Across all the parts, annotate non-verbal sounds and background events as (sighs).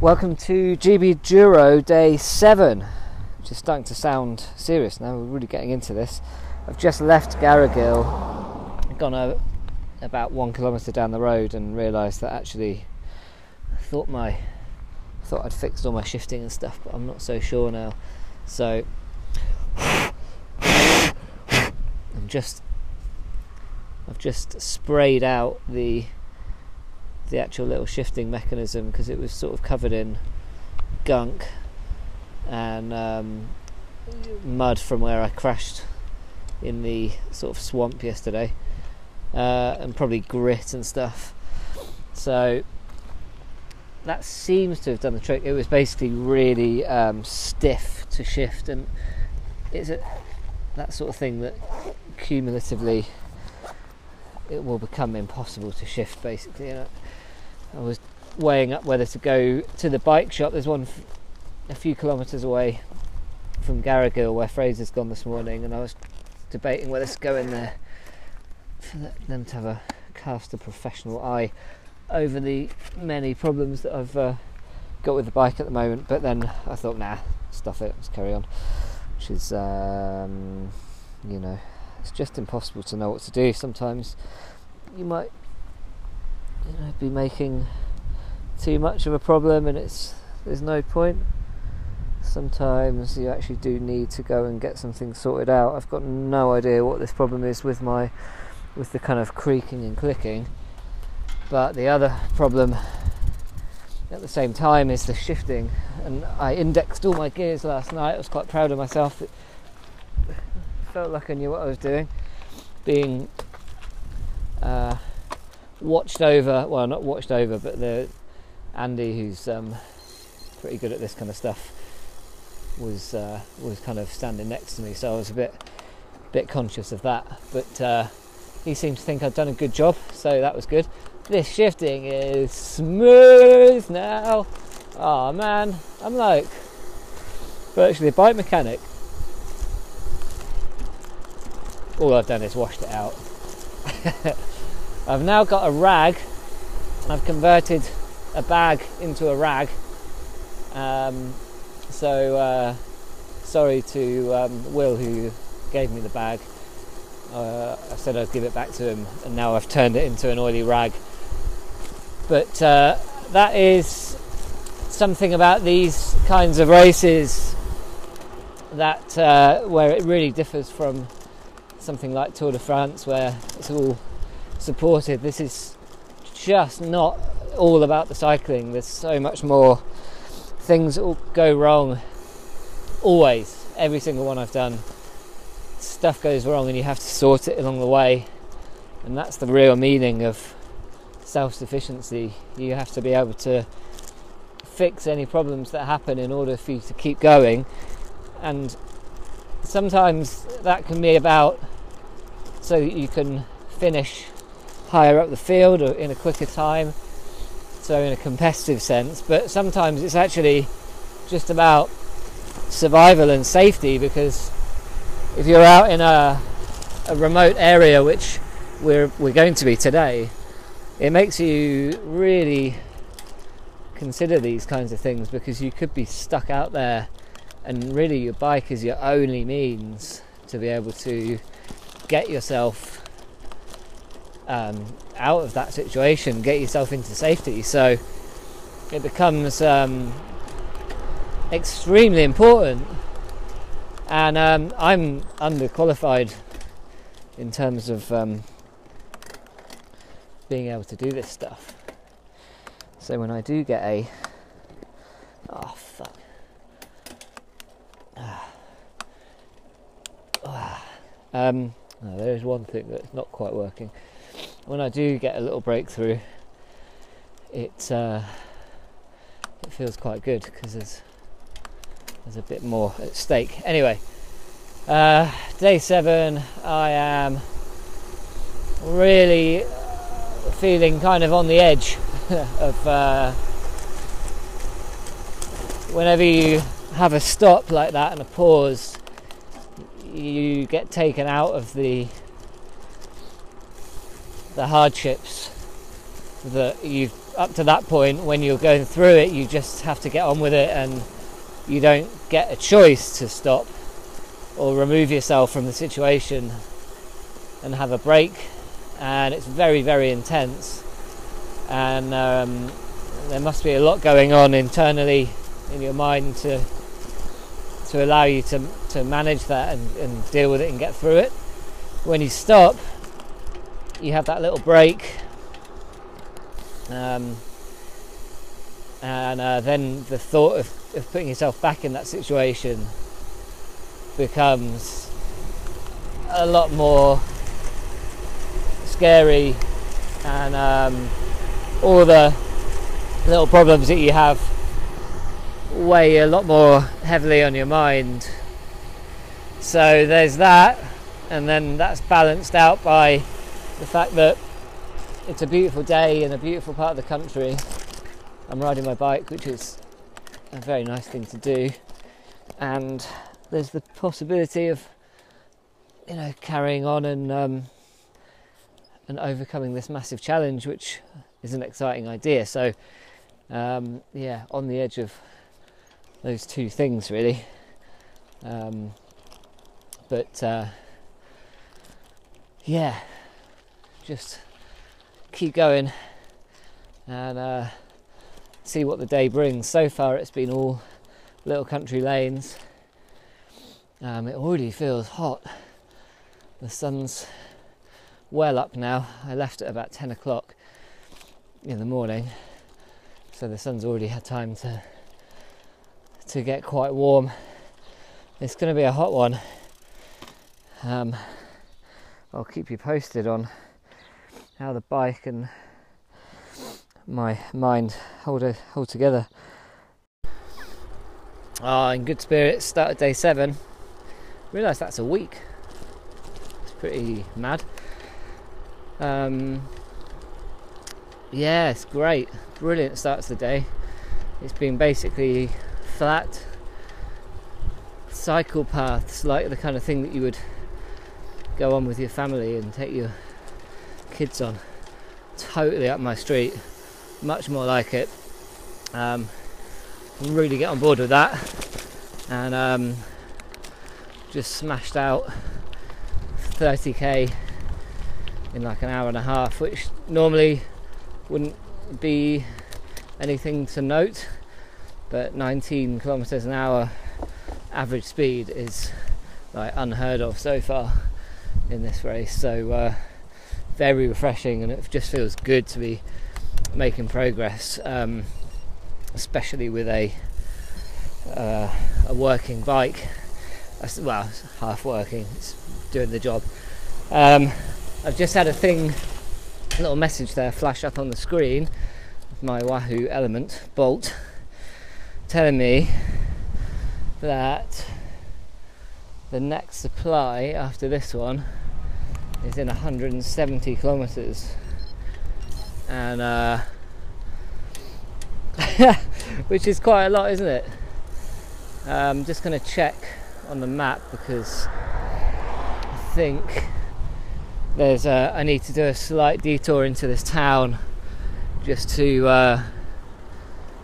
Welcome to GB Duro Day 7, which is starting to sound serious now. We're really getting into this. I've just left Garrigill, gone a, about one kilometre down the road, and realised that actually I thought my thought I'd fixed all my shifting and stuff, but I'm not so sure now. So I'm just I've just sprayed out the the actual little shifting mechanism because it was sort of covered in gunk and um, mud from where I crashed in the sort of swamp yesterday, uh, and probably grit and stuff. So that seems to have done the trick. It was basically really um, stiff to shift, and it's a, that sort of thing that cumulatively it will become impossible to shift. Basically, and I, I was weighing up whether to go to the bike shop. There's one f- a few kilometres away from Garrigill where Fraser's gone this morning, and I was debating whether to go in there for them to have a cast a professional eye over the many problems that I've uh, got with the bike at the moment. But then I thought, nah, stuff it, let's carry on. Which is, um, you know, it's just impossible to know what to do. Sometimes you might, you know, be making too much of a problem, and it's there's no point. Sometimes you actually do need to go and get something sorted out. I've got no idea what this problem is with my with the kind of creaking and clicking. But the other problem at the same time is the shifting. And I indexed all my gears last night. I was quite proud of myself. Felt like I knew what I was doing. Being uh, watched over, well, not watched over, but the Andy, who's um, pretty good at this kind of stuff, was uh, was kind of standing next to me. So I was a bit bit conscious of that. But uh, he seemed to think I'd done a good job, so that was good. This shifting is smooth now. Oh man, I'm like virtually a bike mechanic. All I've done is washed it out. (laughs) I've now got a rag. I've converted a bag into a rag. Um, so uh, sorry to um, Will who gave me the bag. Uh, I said I'd give it back to him, and now I've turned it into an oily rag. But uh, that is something about these kinds of races that uh, where it really differs from something like Tour de France, where it's all supported. This is just not all about the cycling. There's so much more things go wrong always. Every single one I've done, stuff goes wrong, and you have to sort it along the way. And that's the real meaning of self sufficiency. You have to be able to fix any problems that happen in order for you to keep going. And sometimes that can be about so you can finish higher up the field or in a quicker time, so in a competitive sense. But sometimes it's actually just about survival and safety because if you're out in a, a remote area, which we're, we're going to be today, it makes you really consider these kinds of things because you could be stuck out there and really your bike is your only means to be able to get yourself um, out of that situation, get yourself into safety. So it becomes um, extremely important. And um, I'm underqualified in terms of um, being able to do this stuff. So when I do get a oh fuck. Um, no, there is one thing that's not quite working. When I do get a little breakthrough, it uh, it feels quite good because there's there's a bit more at stake. Anyway, uh, day seven, I am really feeling kind of on the edge (laughs) of uh, whenever you have a stop like that and a pause, you get taken out of the the hardships that you've up to that point, when you're going through it, you just have to get on with it, and you don't get a choice to stop or remove yourself from the situation and have a break. And it's very, very intense, and um, there must be a lot going on internally in your mind to to allow you to to manage that and, and deal with it and get through it. When you stop, you have that little break, um, and uh, then the thought of, of putting yourself back in that situation becomes a lot more scary, and um, all the little problems that you have weigh a lot more heavily on your mind. So there's that, and then that's balanced out by the fact that it's a beautiful day in a beautiful part of the country. I'm riding my bike, which is a very nice thing to do, and there's the possibility of you know carrying on and um, and overcoming this massive challenge, which is an exciting idea. So um, yeah, on the edge of those two things really. Um, but uh, yeah, just keep going and uh, see what the day brings. So far, it's been all little country lanes. Um, it already feels hot. The sun's well up now. I left at about 10 o'clock in the morning so the sun's already had time to to get quite warm. It's going to be a hot one. Um, I'll keep you posted on how the bike and my mind hold a, hold together. Ah, in good spirits. Started day seven. Realise that's a week. It's pretty mad. Um, yeah, it's great brilliant start to the day. It's been basically flat cycle paths, like the kind of thing that you would go on with your family and take your kids on. Totally up my street, much more like it. Um, really get on board with that, and um, just smashed out 30k in like an hour and a half, which normally wouldn't be anything to note, but 19 kilometers an hour average speed is like unheard of so far in this race. So uh, very refreshing, and it just feels good to be making progress, um, especially with a uh, a working bike. Well, half working, it's doing the job. Um, I've just had a thing a little message there flash up on the screen my Wahoo Element Bolt telling me that the next supply after this one is in 170 kilometers. And uh, (laughs) which is quite a lot isn't it? I'm just going to check on the map because I think there's a, I need to do a slight detour into this town just to uh,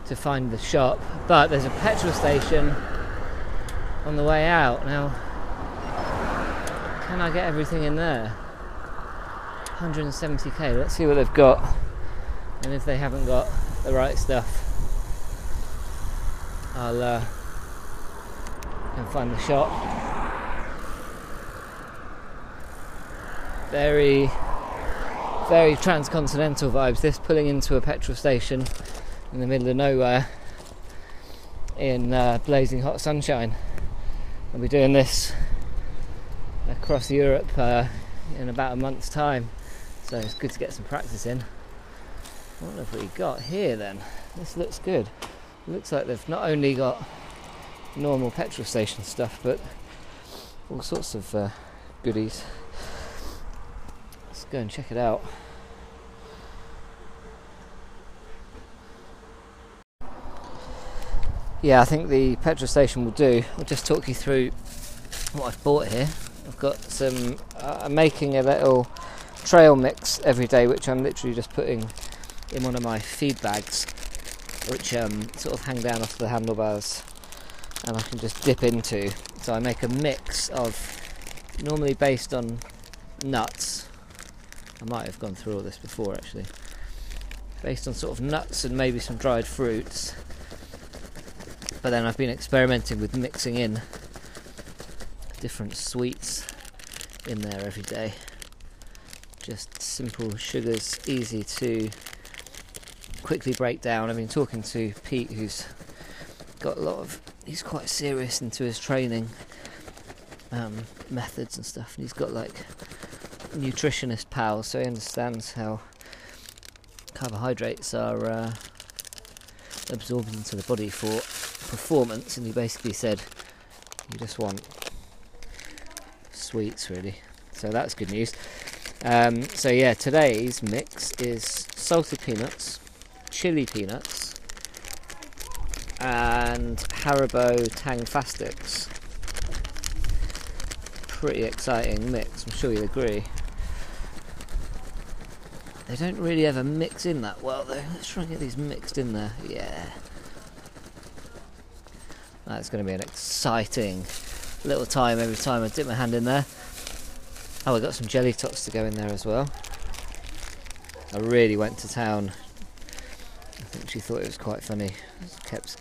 to find the shop. But there's a petrol station on the way out. Now, can I get everything in there? 170k. Let's see what they've got, and if they haven't got the right stuff, I'll uh, can find the shop. very very transcontinental vibes this pulling into a petrol station in the middle of nowhere in uh, blazing hot sunshine. I'll be doing this across europe uh, in about a month's time. So it's good to get some practice in. What have we got here then? This looks good. Looks like they've not only got normal petrol station stuff but all sorts of uh, goodies. Let's go and check it out. Yeah, I think the petrol station will do. I'll just talk you through what I've bought here. I've got some. Uh, I'm making a little trail mix every day, which I'm literally just putting in one of my feed bags, which um, sort of hang down off the handlebars, and I can just dip into. So I make a mix of normally based on nuts. I might have gone through all this before actually. Based on sort of nuts and maybe some dried fruits. But then I've been experimenting with mixing in different sweets in there every day. Just simple sugars, easy to quickly break down. I've been talking to Pete, who's got a lot of, he's quite serious into his training um, methods and stuff, and he's got like nutritionist pals, so he understands how carbohydrates are uh, absorbed into the body for performance. And he basically said you just want sweets, really. So that's good news. Um, so yeah, today's mix is salted peanuts, chili peanuts, and Haribo Tang Tangfastics. Pretty exciting mix, I'm sure you'll agree. They don't really ever mix in that well though. Let's try and get these mixed in there. Yeah. That's going to be an exciting little time every time I dip my hand in there. Oh, I got some jelly tots to go in there as well. I really went to town. I think she thought it was quite funny. Kept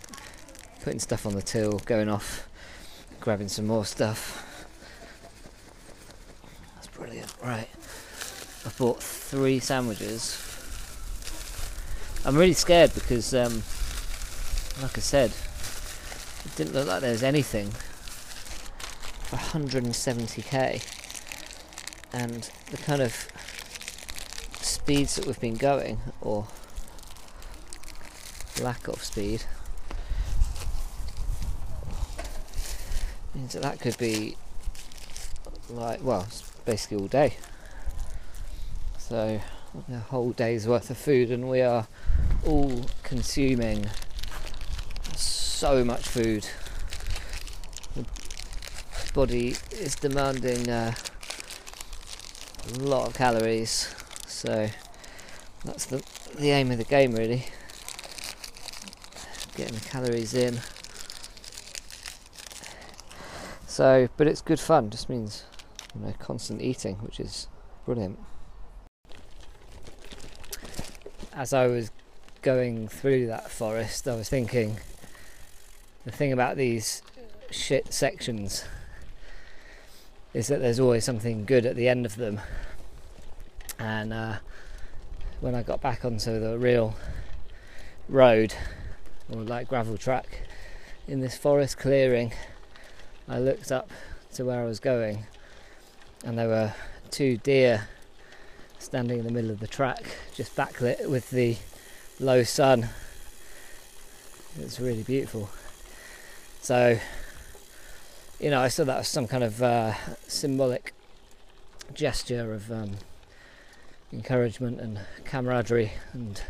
putting stuff on the till, going off, grabbing some more stuff. That's brilliant. Right. I bought three sandwiches. I'm really scared because, um, like I said, didn't look like there was anything for 170k, and the kind of speeds that we've been going, or lack of speed, means that that could be like well, basically all day. So a whole day's worth of food, and we are all consuming so much food. The body is demanding uh, a lot of calories, so that's the the aim of the game, really. Getting the calories in. So, but it's good fun. Just means you know constant eating, which is brilliant. as I was going through that forest, I was thinking the thing about these shit sections is that there's always something good at the end of them. And uh, when I got back onto the real road or like gravel track in this forest clearing, I looked up to where I was going, and there were two deer standing in the middle of the track, just backlit with the low sun. It's really beautiful. So, you know, I saw that as some kind of uh, symbolic gesture of um, encouragement and camaraderie and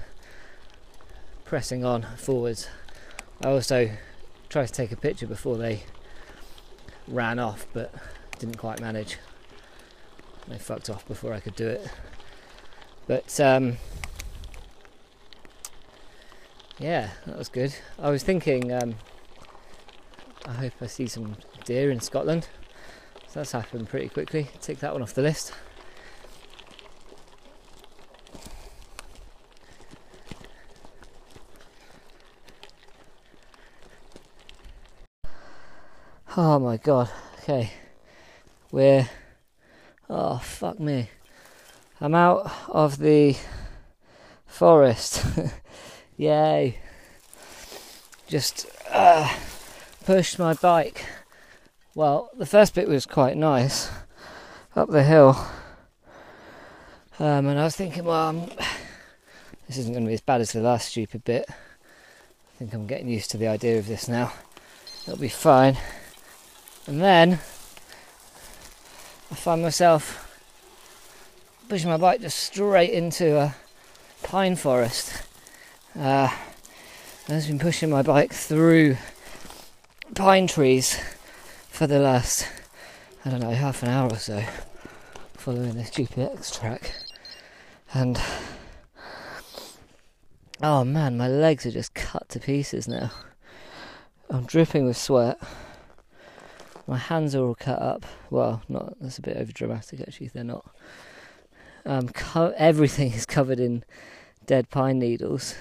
pressing on forwards. I also tried to take a picture before they ran off, but didn't quite manage. They fucked off before I could do it. But um, yeah, that was good. I was thinking, um, I hope I see some deer in Scotland. So that's happened pretty quickly. Take that one off the list. Oh my god. Okay. We're. Oh, fuck me. I'm out of the forest. (laughs) Yay. Just uh, pushed my bike. Well, the first bit was quite nice up the hill. Um, and I was thinking, well, I'm, this isn't going to be as bad as the last stupid bit. I think I'm getting used to the idea of this now. It'll be fine. And then I find myself pushing my bike just straight into a pine forest. Uh, I've been pushing my bike through pine trees for the last, I don't know, half an hour or so, following this GPX track. And Oh man, my legs are just cut to pieces now. I'm dripping with sweat. My hands are all cut up. Well, not that's a bit over dramatic actually. They're not. Um, co- everything is covered in dead pine needles.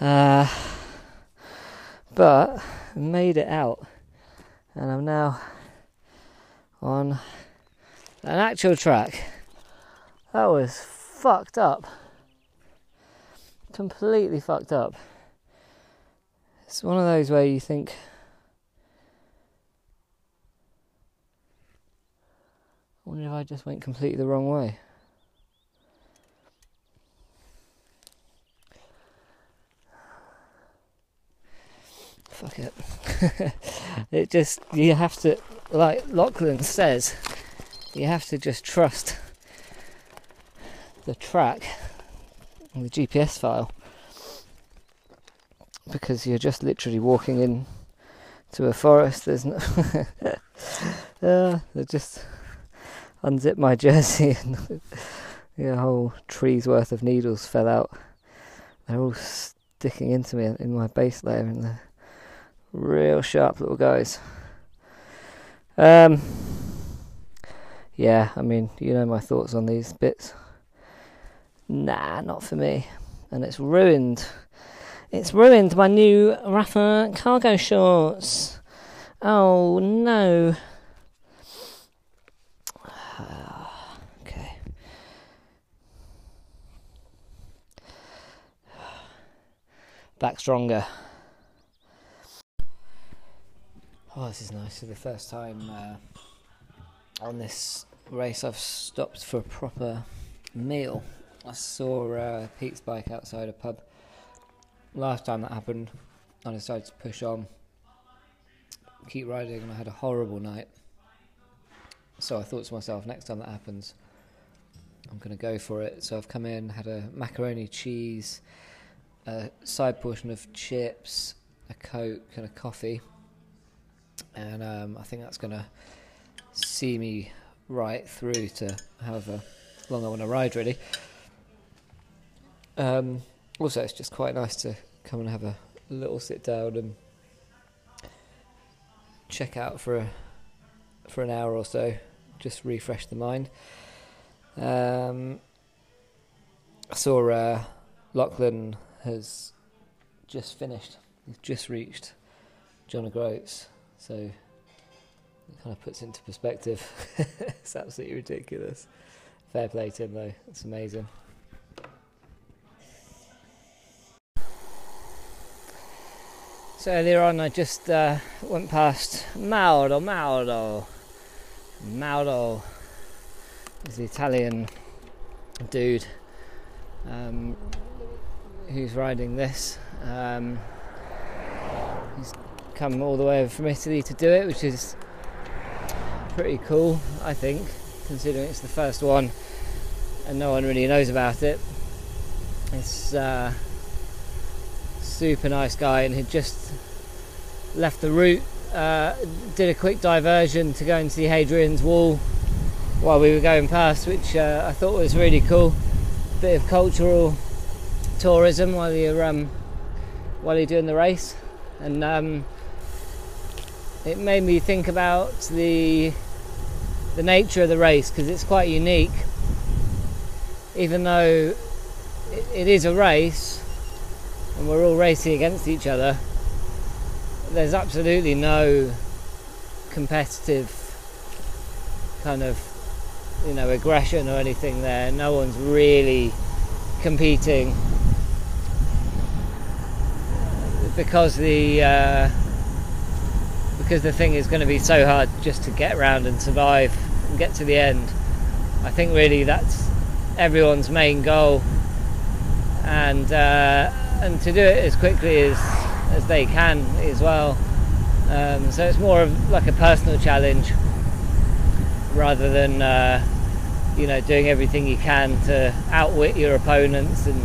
Uh, but made it out, and I'm now on an actual track. That was fucked up. Completely fucked up. It's one of those where you think. I wonder if I just went completely the wrong way. Fuck it. (laughs) it just, you have to, like Lachlan says, you have to just trust the track and the GPS file because you're just literally walking in to a forest. There's no. (laughs) uh, they just unzip my jersey (laughs) and the whole tree's worth of needles fell out. They're all sticking into me in my base layer, and they're real sharp little guys. Um, yeah, I mean, you know my thoughts on these bits. Nah, not for me, and it's ruined it's ruined my new Rapha cargo shorts. Oh no. (sighs) okay. Back stronger. Oh, this is nice. For the first time uh, on this race, I've stopped for a proper meal. I saw uh, Pete's bike outside a pub last time that happened, I decided to push on, keep riding, and I had a horrible night. So I thought to myself, next time that happens, I'm going to go for it. So I've come in, had a macaroni cheese, a side portion of chips, a coke, and a coffee, and um, I think that's going to see me right through to however long I want to ride, really. Um, also, it's just quite nice to come and have a little sit down and check out for a, for an hour or so, just refresh the mind. Um, I saw uh, Lachlan has just finished. He's just reached John O'Groats, so it kind of puts into perspective. (laughs) it's absolutely ridiculous. Fair play to him though. It's amazing. So earlier on, I just uh, went past Mauro, Mauro, Mauro is the Italian dude um, who's riding this. Um, come all the way over from Italy to do it, which is pretty cool, I think, considering it's the first one and no one really knows about it. It's uh, super nice guy and he'd just left the route, uh, did a quick diversion to go and see Hadrian's Wall while we were going past, which uh, I thought was really cool. Bit of cultural tourism while you're um, while you're doing the race, and um, it made me think about the the nature of the race because it's quite unique. Even though it, it is a race, and we're all racing against each other, there's absolutely no competitive kind of you know aggression or anything there. No one's really competing because the uh, because the thing is going to be so hard just to get around and survive and get to the end. I think really that's everyone's main goal, and uh, and to do it as quickly as as they can as well. Um, so it's more of like a personal challenge rather than uh, you know doing everything you can to outwit your opponents and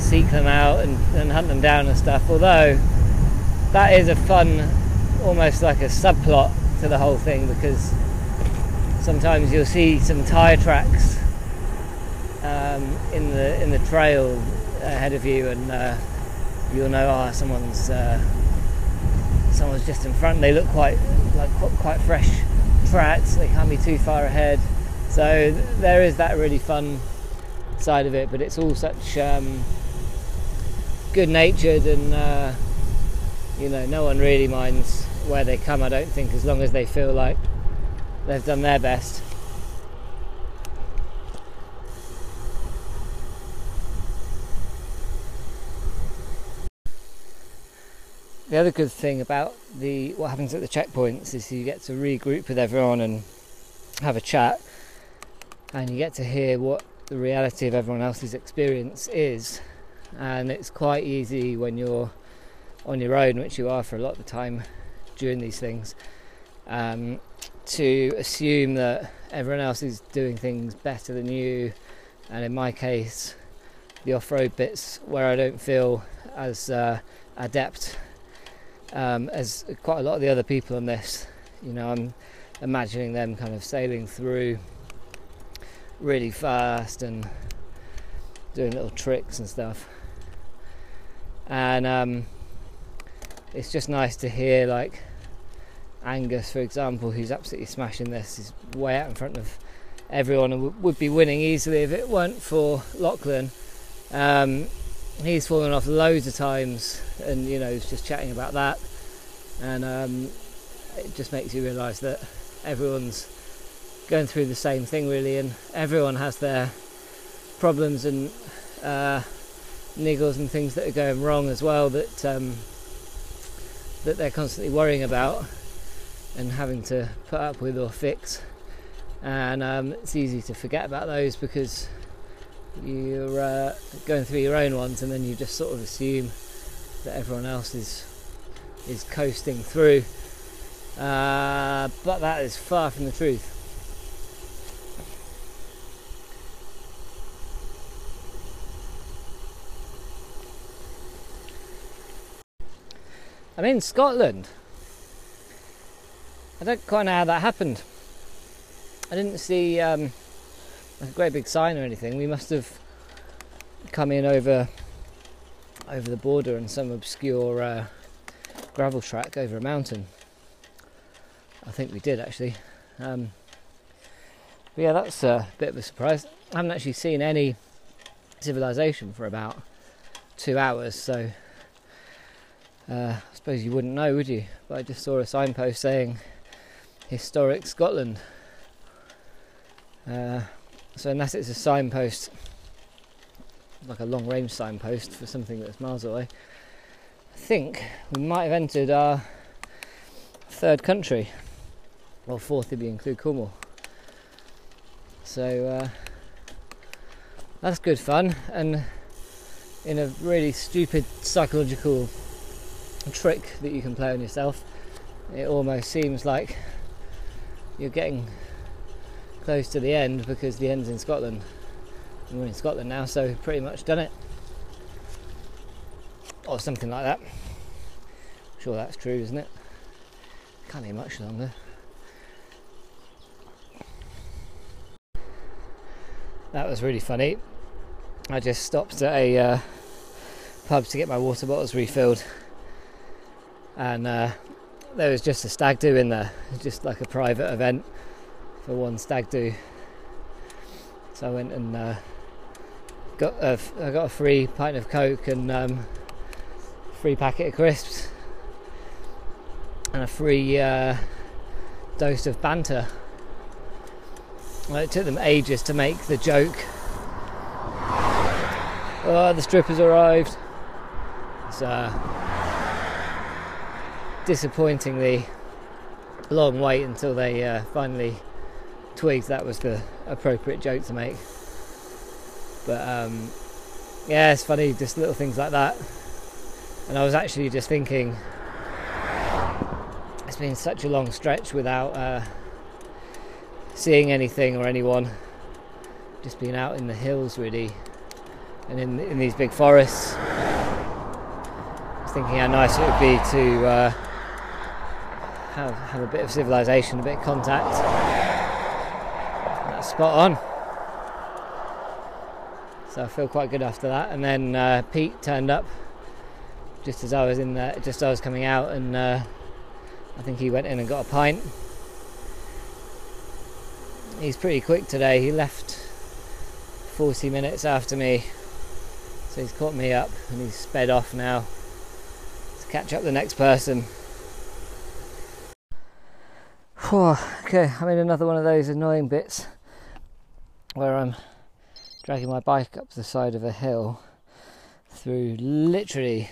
seek them out and, and hunt them down and stuff. Although that is a fun, almost like a subplot to the whole thing because sometimes you'll see some tire tracks um, in the in the trail ahead of you, and uh, you'll know, ah, oh, someone's uh, someone's just in front. They look quite like quite fresh tracks. They can't be too far ahead. So there is that really fun side of it, but it's all such um, good-natured and uh, you know no one really minds where they come. I don't think as long as they feel like they've done their best. The other good thing about the what happens at the checkpoints is you get to regroup with everyone and have a chat, and you get to hear what the reality of everyone else's experience is. And it's quite easy when you're on your own, which you are for a lot of the time during these things, um, to assume that everyone else is doing things better than you. And in my case, the off road bits where I don't feel as uh, adept um, as quite a lot of the other people on this. You know, I'm imagining them kind of sailing through really fast and doing little tricks and stuff. And um, it's just nice to hear, like Angus, for example, who's absolutely smashing this, is way out in front of everyone and w- would be winning easily if it weren't for Lachlan. Um, he's fallen off loads of times and you know he's just chatting about that and um, it just makes you realise that everyone's going through the same thing really and everyone has their problems and uh, niggles and things that are going wrong as well that um, that they're constantly worrying about and having to put up with or fix. And um, it's easy to forget about those because you're uh, going through your own ones and then you just sort of assume that everyone else is is coasting through. Uh, but that is far from the truth I'm in Scotland I don't quite know how that happened I didn't see um, a great big sign or anything. We must have come in over over the border on some obscure uh, gravel track over a mountain. I think we did actually. Um, yeah, that's a bit of a surprise. I haven't actually seen any civilization for about two hours, so uh, I suppose you wouldn't know, would you? But I just saw a signpost saying historic Scotland. Uh, so unless it's a signpost, like a long range signpost for something that's miles away, I think we might have entered our third country, or fourth if you include Cornwall. So uh, that's good fun, and in a really stupid psychological trick that you can play on yourself, it almost seems like you're getting close to the end because the end's in Scotland. And we're in Scotland now, so pretty much done it. Or something like that. I'm sure that's true, isn't it? Can't be much longer. That was really funny. I just stopped at a uh, pub to get my water bottles refilled, and uh, there was just a stag do in there, just like a private event for one stag do. So I went and uh, got a, I got a free pint of coke and um, free packet of crisps and a free uh, dose of banter. Well, it took them ages to make the joke. Oh, the strippers arrived. Uh, disappointingly long wait until they uh, finally twigs that was the appropriate joke to make. But um, yeah, it's funny, just little things like that. And I was actually just thinking, it's been such a long stretch without uh, seeing anything or anyone. Just being out in the hills, really, and in in these big forests. I was thinking how nice it would be to uh, have have a bit of civilization, a bit of contact spot on. So I feel quite good after that. And then uh, Pete turned up just as I was in there, just as I was coming out, and uh, I think he went in and got a pint. He's pretty quick today. He left 40 minutes after me, so he's caught me up and he's sped off now to catch up the next person. Okay, I'm in another one of those annoying bits where I'm dragging my bike up the side of a hill through literally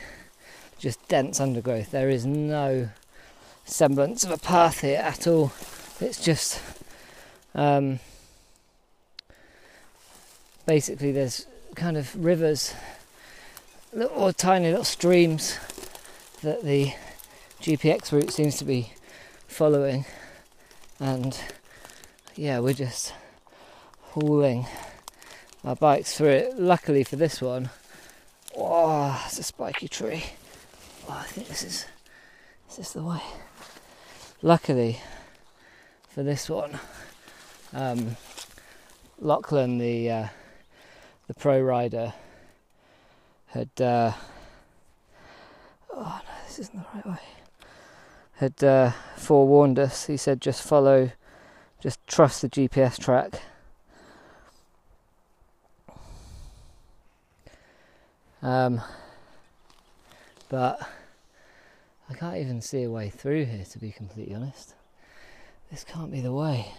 just dense undergrowth. There is no semblance of a path here at all. It's just um, basically there's kind of rivers or tiny little streams that the GPX route seems to be following, and yeah, we're just hauling our bikes through it. Luckily for this one, oh, it's a spiky tree. Oh, I think this is is this the way? Luckily for this one, um, Lachlan, the uh, the pro rider, had uh, oh no, this isn't the right way. Had uh, forewarned us. He said, just follow, just trust the GPS track. Um, but I can't even see a way through here, to be completely honest. This can't be the way.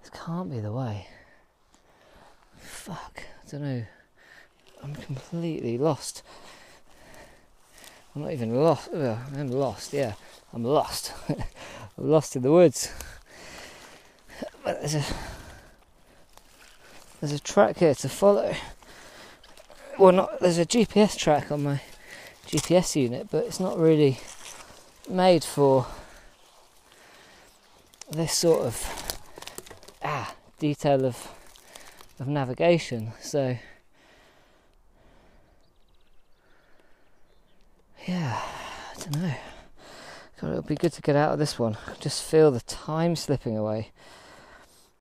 This can't be the way. Fuck, I don't know. I'm completely lost. I'm not even lost. I'm lost, yeah. I'm lost. (laughs) I'm lost in the woods. But there's a there's a track here to follow. Well, not there's a GPS track on my GPS unit, but it's not really made for this sort of ah detail of of navigation. So yeah, I don't know. God, it'll be good to get out of this one. Just feel the time slipping away.